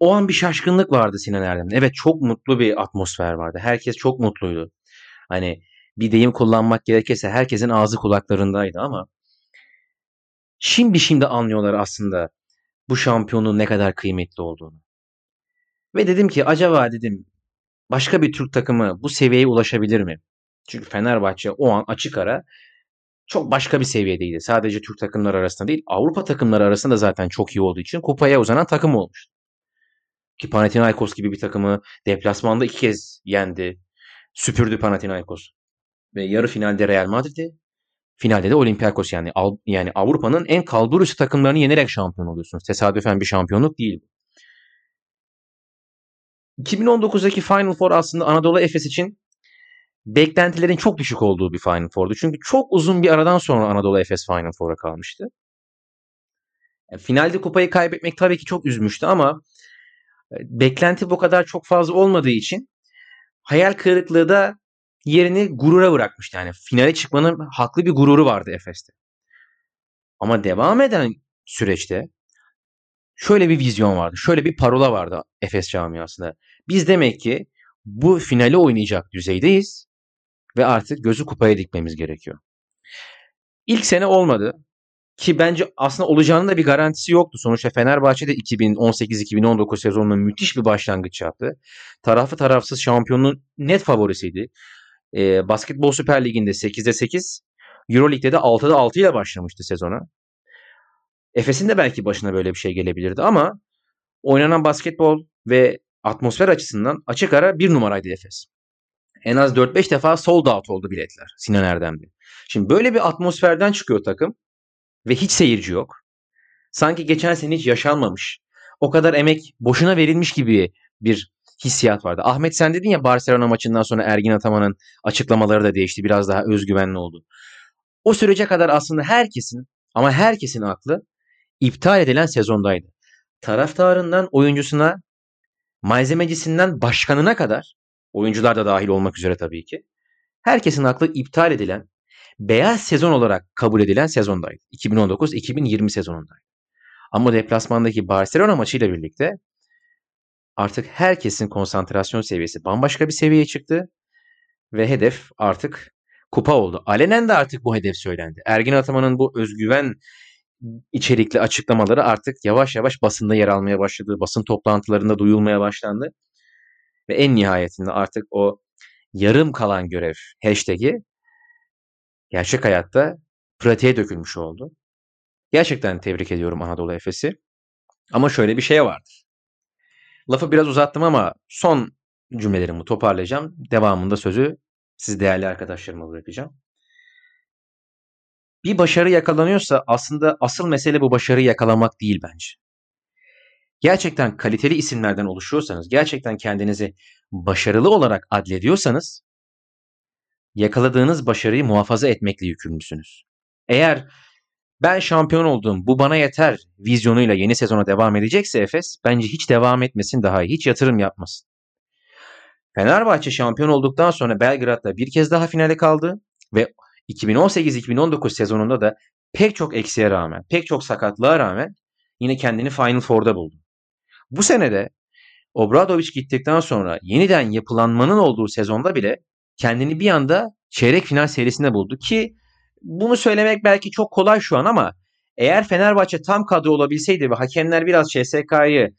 o an bir şaşkınlık vardı Sinan Erdem'de. Evet çok mutlu bir atmosfer vardı. Herkes çok mutluydu. Hani bir deyim kullanmak gerekirse herkesin ağzı kulaklarındaydı ama şimdi şimdi anlıyorlar aslında bu şampiyonluğun ne kadar kıymetli olduğunu. Ve dedim ki acaba dedim başka bir Türk takımı bu seviyeye ulaşabilir mi? Çünkü Fenerbahçe o an açık ara çok başka bir seviyedeydi. Sadece Türk takımları arasında değil Avrupa takımları arasında zaten çok iyi olduğu için kupaya uzanan takım olmuştu. Ki Panathinaikos gibi bir takımı deplasmanda iki kez yendi. Süpürdü Panathinaikos. Ve yarı finalde Real Madrid'i, finalde de Olympiakos yani yani Avrupa'nın en kalburüstü takımlarını yenerek şampiyon oluyorsunuz. Tesadüfen bir şampiyonluk değil bu. 2019'daki Final Four aslında Anadolu Efes için beklentilerin çok düşük olduğu bir Final Four'du. Çünkü çok uzun bir aradan sonra Anadolu Efes Final Four'a kalmıştı. Yani finalde kupayı kaybetmek tabii ki çok üzmüştü ama e, beklenti bu kadar çok fazla olmadığı için hayal kırıklığı da yerini gurura bırakmıştı. Yani finale çıkmanın haklı bir gururu vardı Efes'te. Ama devam eden süreçte şöyle bir vizyon vardı. Şöyle bir parola vardı Efes camiasında. Biz demek ki bu finali oynayacak düzeydeyiz ve artık gözü kupaya dikmemiz gerekiyor. İlk sene olmadı ki bence aslında olacağının da bir garantisi yoktu. Sonuçta Fenerbahçe de 2018-2019 sezonunda müthiş bir başlangıç yaptı. Tarafı tarafsız şampiyonun net favorisiydi. E, Basketbol Süper Ligi'nde 8'de 8, Euroleague'de de 6'da 6 ile başlamıştı sezona. Efes'in de belki başına böyle bir şey gelebilirdi ama oynanan basketbol ve atmosfer açısından açık ara bir numaraydı Efes. En az 4-5 defa sold out oldu biletler Sinan Erdem'de. Şimdi böyle bir atmosferden çıkıyor takım ve hiç seyirci yok. Sanki geçen sene hiç yaşanmamış. O kadar emek boşuna verilmiş gibi bir hissiyat vardı. Ahmet sen dedin ya Barcelona maçından sonra Ergin Ataman'ın açıklamaları da değişti. Biraz daha özgüvenli oldu. O sürece kadar aslında herkesin ama herkesin aklı iptal edilen sezondaydı. Taraftarından oyuncusuna, malzemecisinden başkanına kadar, oyuncular da dahil olmak üzere tabii ki, herkesin aklı iptal edilen, beyaz sezon olarak kabul edilen sezondaydı. 2019-2020 sezonundaydı. Ama deplasmandaki Barcelona maçıyla birlikte artık herkesin konsantrasyon seviyesi bambaşka bir seviyeye çıktı ve hedef artık kupa oldu. Alenen de artık bu hedef söylendi. Ergin Ataman'ın bu özgüven içerikli açıklamaları artık yavaş yavaş basında yer almaya başladı. Basın toplantılarında duyulmaya başlandı. Ve en nihayetinde artık o yarım kalan görev hashtag'i gerçek hayatta pratiğe dökülmüş oldu. Gerçekten tebrik ediyorum Anadolu Efes'i. Ama şöyle bir şey vardır. Lafı biraz uzattım ama son cümlelerimi toparlayacağım. Devamında sözü siz değerli arkadaşlarıma bırakacağım. Bir başarı yakalanıyorsa aslında asıl mesele bu başarıyı yakalamak değil bence. Gerçekten kaliteli isimlerden oluşuyorsanız, gerçekten kendinizi başarılı olarak adlediyorsanız yakaladığınız başarıyı muhafaza etmekle yükümlüsünüz. Eğer ben şampiyon oldum bu bana yeter vizyonuyla yeni sezona devam edecekse Efes bence hiç devam etmesin daha iyi. Hiç yatırım yapmasın. Fenerbahçe şampiyon olduktan sonra Belgrad'da bir kez daha finale kaldı ve 2018-2019 sezonunda da pek çok eksiğe rağmen, pek çok sakatlığa rağmen yine kendini Final Four'da buldu. Bu senede Obradoviç gittikten sonra yeniden yapılanmanın olduğu sezonda bile kendini bir anda çeyrek final serisinde buldu ki bunu söylemek belki çok kolay şu an ama eğer Fenerbahçe tam kadro olabilseydi ve hakemler biraz CSK'yı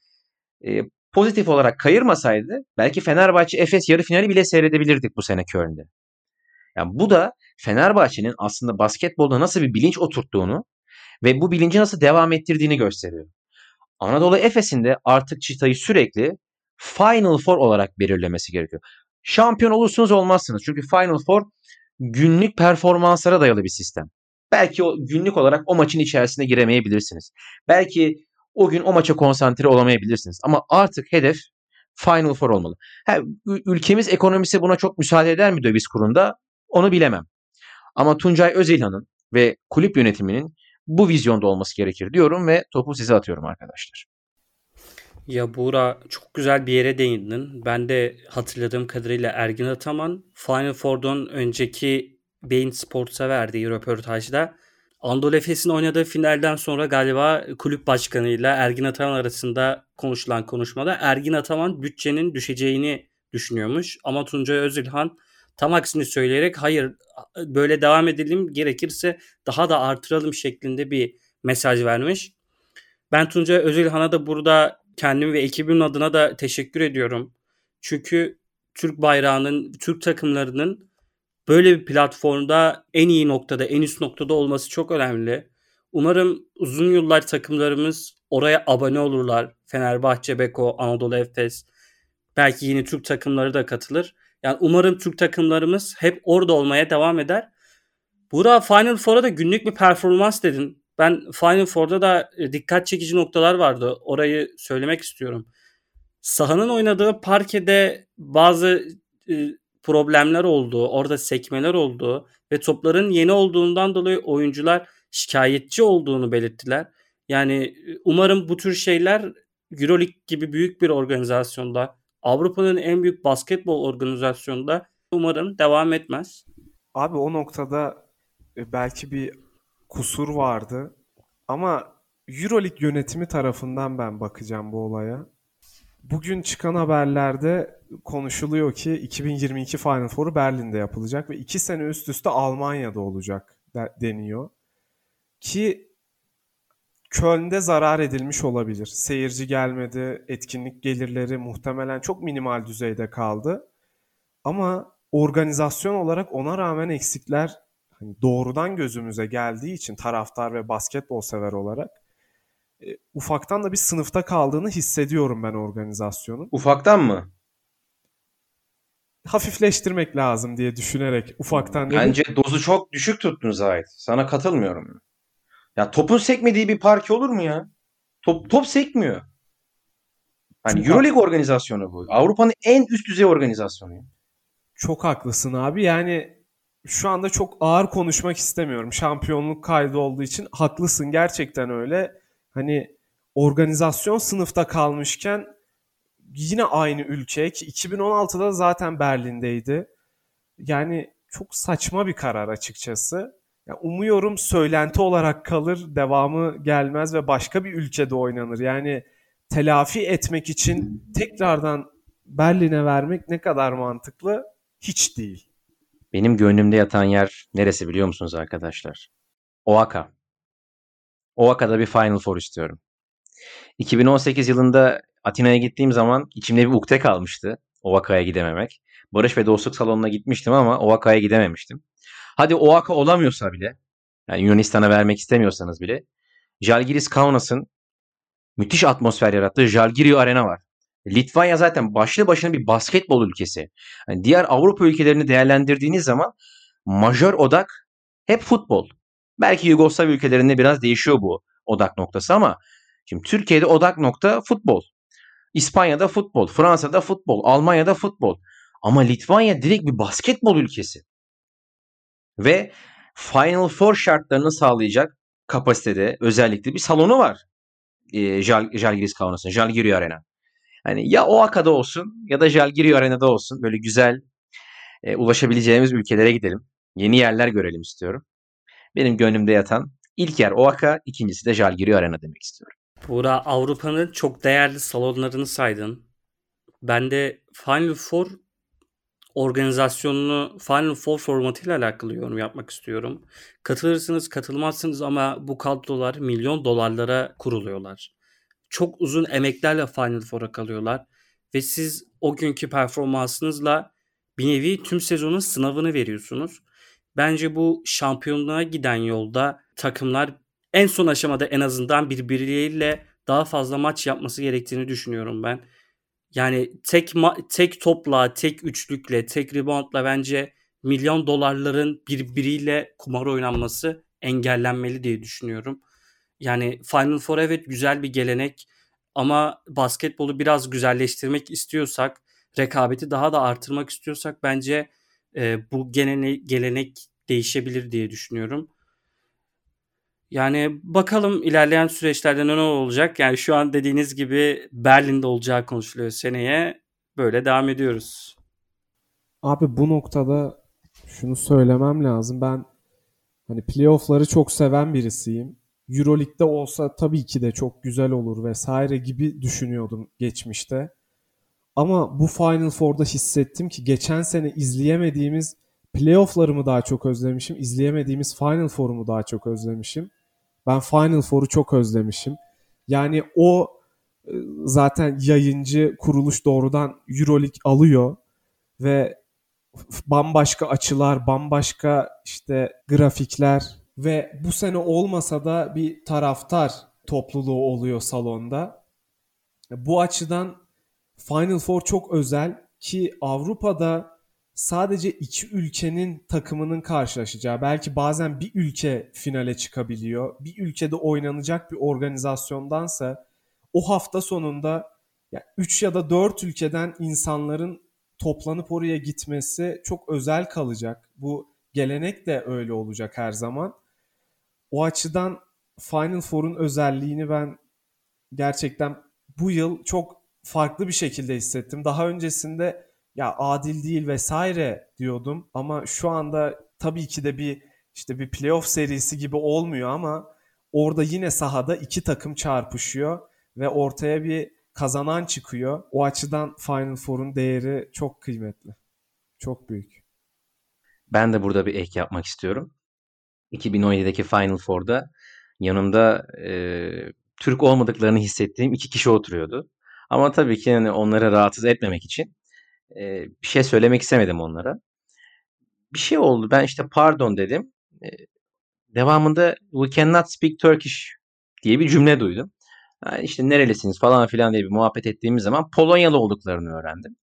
e, pozitif olarak kayırmasaydı belki Fenerbahçe Efes yarı finali bile seyredebilirdik bu sene Köln'de. Yani bu da Fenerbahçe'nin aslında basketbolda nasıl bir bilinç oturttuğunu ve bu bilinci nasıl devam ettirdiğini gösteriyor. Anadolu Efes'in de artık çıtayı sürekli Final Four olarak belirlemesi gerekiyor. Şampiyon olursunuz olmazsınız. Çünkü Final Four günlük performanslara dayalı bir sistem. Belki o günlük olarak o maçın içerisine giremeyebilirsiniz. Belki o gün o maça konsantre olamayabilirsiniz. Ama artık hedef Final Four olmalı. Ha, ülkemiz ekonomisi buna çok müsaade eder mi döviz kurunda? Onu bilemem. Ama Tuncay Özilhan'ın ve kulüp yönetiminin bu vizyonda olması gerekir diyorum ve topu size atıyorum arkadaşlar. Ya Buğra çok güzel bir yere değindin. Ben de hatırladığım kadarıyla Ergin Ataman Final Four'dan önceki Bein Sports'a verdiği röportajda Anadolu Efes'in oynadığı finalden sonra galiba kulüp başkanıyla Ergin Ataman arasında konuşulan konuşmada Ergin Ataman bütçenin düşeceğini düşünüyormuş. Ama Tuncay Özilhan tam aksini söyleyerek hayır böyle devam edelim gerekirse daha da artıralım şeklinde bir mesaj vermiş. Ben Tuncay Özilhan'a da burada kendim ve ekibim adına da teşekkür ediyorum. Çünkü Türk bayrağının, Türk takımlarının böyle bir platformda en iyi noktada, en üst noktada olması çok önemli. Umarım uzun yıllar takımlarımız oraya abone olurlar. Fenerbahçe, Beko, Anadolu Efes, belki yeni Türk takımları da katılır. Yani umarım Türk takımlarımız hep orada olmaya devam eder. Burada Final Four'a da günlük bir performans dedin. Ben Final Four'da da e, dikkat çekici noktalar vardı. Orayı söylemek istiyorum. Sahanın oynadığı parkede bazı e, problemler olduğu, orada sekmeler olduğu ve topların yeni olduğundan dolayı oyuncular şikayetçi olduğunu belirttiler. Yani e, umarım bu tür şeyler EuroLeague gibi büyük bir organizasyonda, Avrupa'nın en büyük basketbol organizasyonunda umarım devam etmez. Abi o noktada belki bir kusur vardı. Ama Euroleague yönetimi tarafından ben bakacağım bu olaya. Bugün çıkan haberlerde konuşuluyor ki 2022 Final Four'u Berlin'de yapılacak ve iki sene üst üste Almanya'da olacak deniyor. Ki Köln'de zarar edilmiş olabilir. Seyirci gelmedi, etkinlik gelirleri muhtemelen çok minimal düzeyde kaldı. Ama organizasyon olarak ona rağmen eksikler doğrudan gözümüze geldiği için taraftar ve basketbol sever olarak e, ufaktan da bir sınıfta kaldığını hissediyorum ben organizasyonun. Ufaktan mı? hafifleştirmek lazım diye düşünerek ufaktan dedim. Bence dozu çok düşük tuttun Zahit. Sana katılmıyorum. Ya topun sekmediği bir parke olur mu ya? Top, top sekmiyor. Hani Euroleague organizasyonu bu. Avrupa'nın en üst düzey organizasyonu. Çok haklısın abi. Yani şu anda çok ağır konuşmak istemiyorum. Şampiyonluk kaydı olduğu için haklısın gerçekten öyle. Hani organizasyon sınıfta kalmışken yine aynı ülke ki 2016'da zaten Berlin'deydi. Yani çok saçma bir karar açıkçası. Ya umuyorum söylenti olarak kalır, devamı gelmez ve başka bir ülkede oynanır. Yani telafi etmek için tekrardan Berlin'e vermek ne kadar mantıklı? Hiç değil. Benim gönlümde yatan yer neresi biliyor musunuz arkadaşlar? Oaka. Oaka'da bir Final Four istiyorum. 2018 yılında Atina'ya gittiğim zaman içimde bir ukde kalmıştı. Oaka'ya gidememek. Barış ve Dostluk Salonu'na gitmiştim ama Oaka'ya gidememiştim. Hadi Oaka olamıyorsa bile, yani Yunanistan'a vermek istemiyorsanız bile, Jalgiris Kaunas'ın müthiş atmosfer yarattığı Jalgirio Arena var. Litvanya zaten başlı başına bir basketbol ülkesi. Yani diğer Avrupa ülkelerini değerlendirdiğiniz zaman majör odak hep futbol. Belki Yugoslav ülkelerinde biraz değişiyor bu odak noktası ama şimdi Türkiye'de odak nokta futbol. İspanya'da futbol, Fransa'da futbol, Almanya'da futbol. Ama Litvanya direkt bir basketbol ülkesi. Ve Final Four şartlarını sağlayacak kapasitede özellikle bir salonu var. E, Jal, Jalgiris Kaunas'ın, Jalgirio Arena. Hani ya Oaka'da olsun ya da Jalgirio Arena'da olsun böyle güzel e, ulaşabileceğimiz ülkelere gidelim. Yeni yerler görelim istiyorum. Benim gönlümde yatan ilk yer Oaka, ikincisi de Jalgirio Arena demek istiyorum. Buğra Avrupa'nın çok değerli salonlarını saydın. Ben de Final Four organizasyonunu Final Four formatıyla alakalı yorum yapmak istiyorum. Katılırsınız katılmazsınız ama bu kadrolar milyon dolarlara kuruluyorlar. Çok uzun emeklerle Final Four'a kalıyorlar ve siz o günkü performansınızla bir nevi tüm sezonun sınavını veriyorsunuz. Bence bu şampiyonluğa giden yolda takımlar en son aşamada en azından birbirleriyle daha fazla maç yapması gerektiğini düşünüyorum ben. Yani tek tek topla, tek üçlükle, tek reboundla bence milyon dolarların birbiriyle kumar oynanması engellenmeli diye düşünüyorum. Yani Final Four evet güzel bir gelenek ama basketbolu biraz güzelleştirmek istiyorsak, rekabeti daha da artırmak istiyorsak bence e, bu gelene, gelenek değişebilir diye düşünüyorum. Yani bakalım ilerleyen süreçlerde ne olacak. Yani şu an dediğiniz gibi Berlin'de olacağı konuşuluyor seneye. Böyle devam ediyoruz. Abi bu noktada şunu söylemem lazım. Ben hani playoff'ları çok seven birisiyim. Euroleague'de olsa tabii ki de çok güzel olur vesaire gibi düşünüyordum geçmişte. Ama bu Final Four'da hissettim ki geçen sene izleyemediğimiz playoff'larımı daha çok özlemişim. izleyemediğimiz Final Four'umu daha çok özlemişim. Ben Final Four'u çok özlemişim. Yani o e, zaten yayıncı kuruluş doğrudan Euroleague alıyor ve bambaşka açılar, bambaşka işte grafikler ve bu sene olmasa da bir taraftar topluluğu oluyor salonda. Bu açıdan Final Four çok özel ki Avrupa'da sadece iki ülkenin takımının karşılaşacağı, belki bazen bir ülke finale çıkabiliyor. Bir ülkede oynanacak bir organizasyondansa o hafta sonunda ya 3 ya da 4 ülkeden insanların toplanıp oraya gitmesi çok özel kalacak. Bu gelenek de öyle olacak her zaman. O açıdan Final Four'un özelliğini ben gerçekten bu yıl çok farklı bir şekilde hissettim. Daha öncesinde ya adil değil vesaire diyordum ama şu anda tabii ki de bir işte bir playoff serisi gibi olmuyor ama orada yine sahada iki takım çarpışıyor ve ortaya bir kazanan çıkıyor. O açıdan Final Four'un değeri çok kıymetli. Çok büyük. Ben de burada bir ek yapmak istiyorum. 2017'deki Final Four'da yanımda e, Türk olmadıklarını hissettiğim iki kişi oturuyordu. Ama tabii ki yani onları rahatsız etmemek için e, bir şey söylemek istemedim onlara. Bir şey oldu. Ben işte pardon dedim. E, devamında we cannot speak Turkish diye bir cümle duydum. Yani işte nerelisiniz falan filan diye bir muhabbet ettiğimiz zaman Polonyalı olduklarını öğrendim.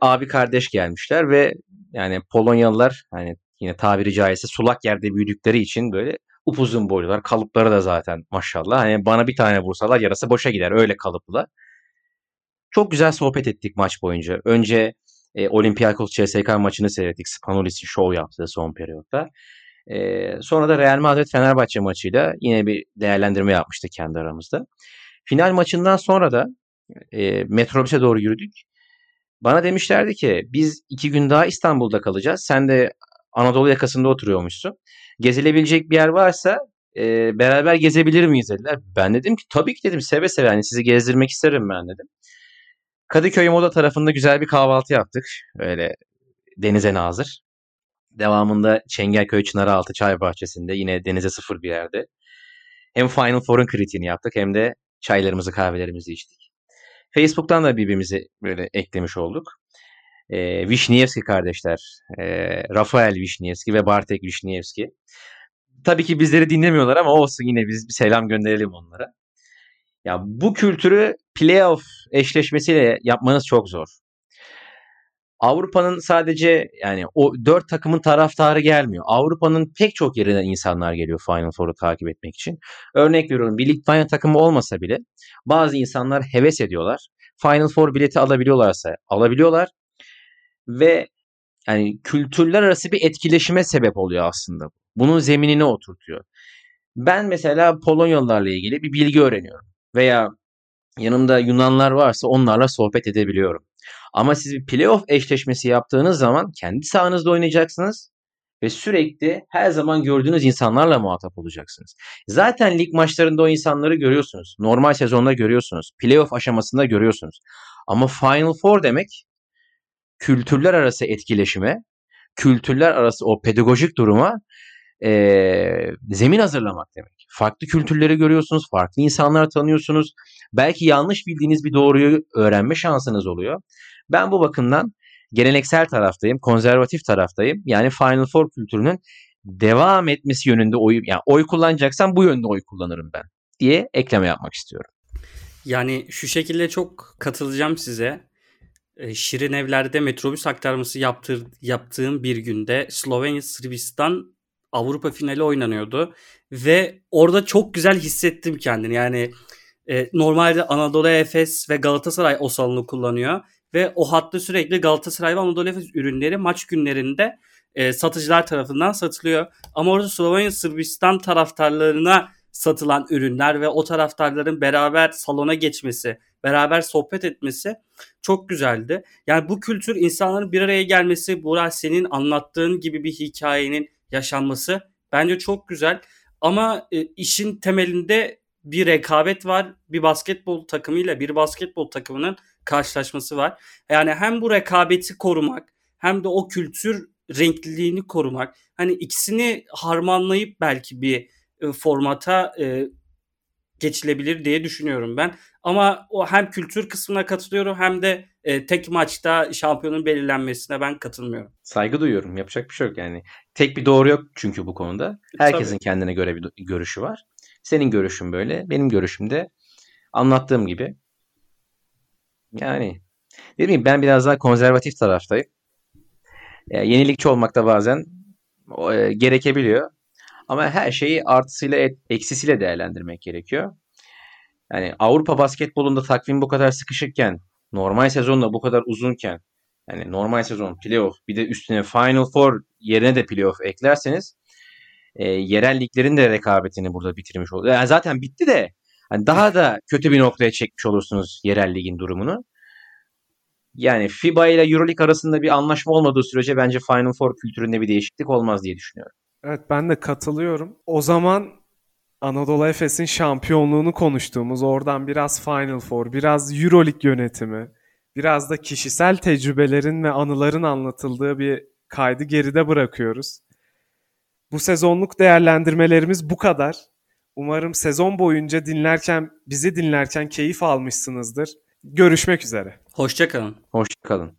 abi kardeş gelmişler ve yani Polonyalılar hani yine tabiri caizse sulak yerde büyüdükleri için böyle upuzun boylular. Kalıpları da zaten maşallah. Hani bana bir tane vursalar yarası boşa gider. Öyle kalıplı. Çok güzel sohbet ettik maç boyunca. Önce e, Olympiakos CSK maçını seyrettik. Spanulis'in şov yaptığı son periyotta. E, sonra da Real Madrid Fenerbahçe maçıyla yine bir değerlendirme yapmıştık kendi aramızda. Final maçından sonra da e, metrobüse doğru yürüdük. Bana demişlerdi ki biz iki gün daha İstanbul'da kalacağız. Sen de Anadolu yakasında oturuyormuşsun. Gezilebilecek bir yer varsa e, beraber gezebilir miyiz dediler. Ben dedim ki tabii ki dedim seve seve yani sizi gezdirmek isterim ben dedim. Kadıköy Moda tarafında güzel bir kahvaltı yaptık. Öyle denize nazır. Devamında Çengelköy Çınaraltı Çay Bahçesi'nde yine denize sıfır bir yerde. Hem Final Four'un kritiğini yaptık hem de çaylarımızı kahvelerimizi içtik. Facebook'tan da birbirimizi böyle eklemiş olduk. E, Vişnievski kardeşler. E, Rafael Vişnievski ve Bartek Vişnievski. Tabii ki bizleri dinlemiyorlar ama olsun yine biz bir selam gönderelim onlara. Ya bu kültürü playoff eşleşmesiyle yapmanız çok zor. Avrupa'nın sadece yani o dört takımın taraftarı gelmiyor. Avrupa'nın pek çok yerinden insanlar geliyor Final Four'u takip etmek için. Örnek veriyorum bir Litvanya takımı olmasa bile bazı insanlar heves ediyorlar. Final Four bileti alabiliyorlarsa alabiliyorlar. Ve yani kültürler arası bir etkileşime sebep oluyor aslında. Bunun zeminini oturtuyor. Ben mesela Polonyalılarla ilgili bir bilgi öğreniyorum. Veya yanımda Yunanlar varsa onlarla sohbet edebiliyorum. Ama siz bir playoff eşleşmesi yaptığınız zaman kendi sahanızda oynayacaksınız ve sürekli her zaman gördüğünüz insanlarla muhatap olacaksınız. Zaten lig maçlarında o insanları görüyorsunuz. Normal sezonda görüyorsunuz. Playoff aşamasında görüyorsunuz. Ama Final Four demek kültürler arası etkileşime, kültürler arası o pedagojik duruma e, zemin hazırlamak demek. Farklı kültürleri görüyorsunuz, farklı insanlar tanıyorsunuz. Belki yanlış bildiğiniz bir doğruyu öğrenme şansınız oluyor. Ben bu bakımdan geleneksel taraftayım, konservatif taraftayım. Yani Final Four kültürünün devam etmesi yönünde oy, yani oy kullanacaksam bu yönde oy kullanırım ben diye ekleme yapmak istiyorum. Yani şu şekilde çok katılacağım size. Şirin Evler'de metrobüs aktarması yaptır, yaptığım bir günde Slovenya Sırbistan Avrupa finali oynanıyordu ve orada çok güzel hissettim kendini. Yani e, normalde Anadolu Efes ve Galatasaray o salonu kullanıyor ve o hatta sürekli Galatasaray ve Anadolu Efes ürünleri maç günlerinde e, satıcılar tarafından satılıyor. Ama orada Slovenya Sırbistan taraftarlarına satılan ürünler ve o taraftarların beraber salona geçmesi, beraber sohbet etmesi çok güzeldi. Yani bu kültür insanların bir araya gelmesi, Burak senin anlattığın gibi bir hikayenin yaşanması bence çok güzel. Ama e, işin temelinde bir rekabet var. Bir basketbol takımıyla bir basketbol takımının karşılaşması var. Yani hem bu rekabeti korumak hem de o kültür renkliliğini korumak. Hani ikisini harmanlayıp belki bir e, formata e, geçilebilir diye düşünüyorum ben. Ama o hem kültür kısmına katılıyorum hem de e, tek maçta şampiyonun belirlenmesine ben katılmıyorum. Saygı duyuyorum. Yapacak bir şey yok yani. Tek bir doğru yok çünkü bu konuda. Herkesin Tabii. kendine göre bir görüşü var. Senin görüşün böyle. Benim görüşüm de anlattığım gibi. Yani dedim ben biraz daha konservatif taraftayım. Yenilikçi olmak da bazen e, gerekebiliyor. Ama her şeyi artısıyla eksisiyle değerlendirmek gerekiyor. Yani Avrupa basketbolunda takvim bu kadar sıkışıkken, normal sezonda bu kadar uzunken, yani normal sezon playoff bir de üstüne Final Four yerine de playoff eklerseniz e, yerel liglerin de rekabetini burada bitirmiş oluyor. Yani zaten bitti de hani daha da kötü bir noktaya çekmiş olursunuz yerel ligin durumunu. Yani FIBA ile EuroLeague arasında bir anlaşma olmadığı sürece bence Final Four kültüründe bir değişiklik olmaz diye düşünüyorum. Evet ben de katılıyorum. O zaman Anadolu Efes'in şampiyonluğunu konuştuğumuz, oradan biraz Final Four, biraz Euroleague yönetimi, biraz da kişisel tecrübelerin ve anıların anlatıldığı bir kaydı geride bırakıyoruz. Bu sezonluk değerlendirmelerimiz bu kadar. Umarım sezon boyunca dinlerken, bizi dinlerken keyif almışsınızdır. Görüşmek üzere. Hoşçakalın. Hoşçakalın.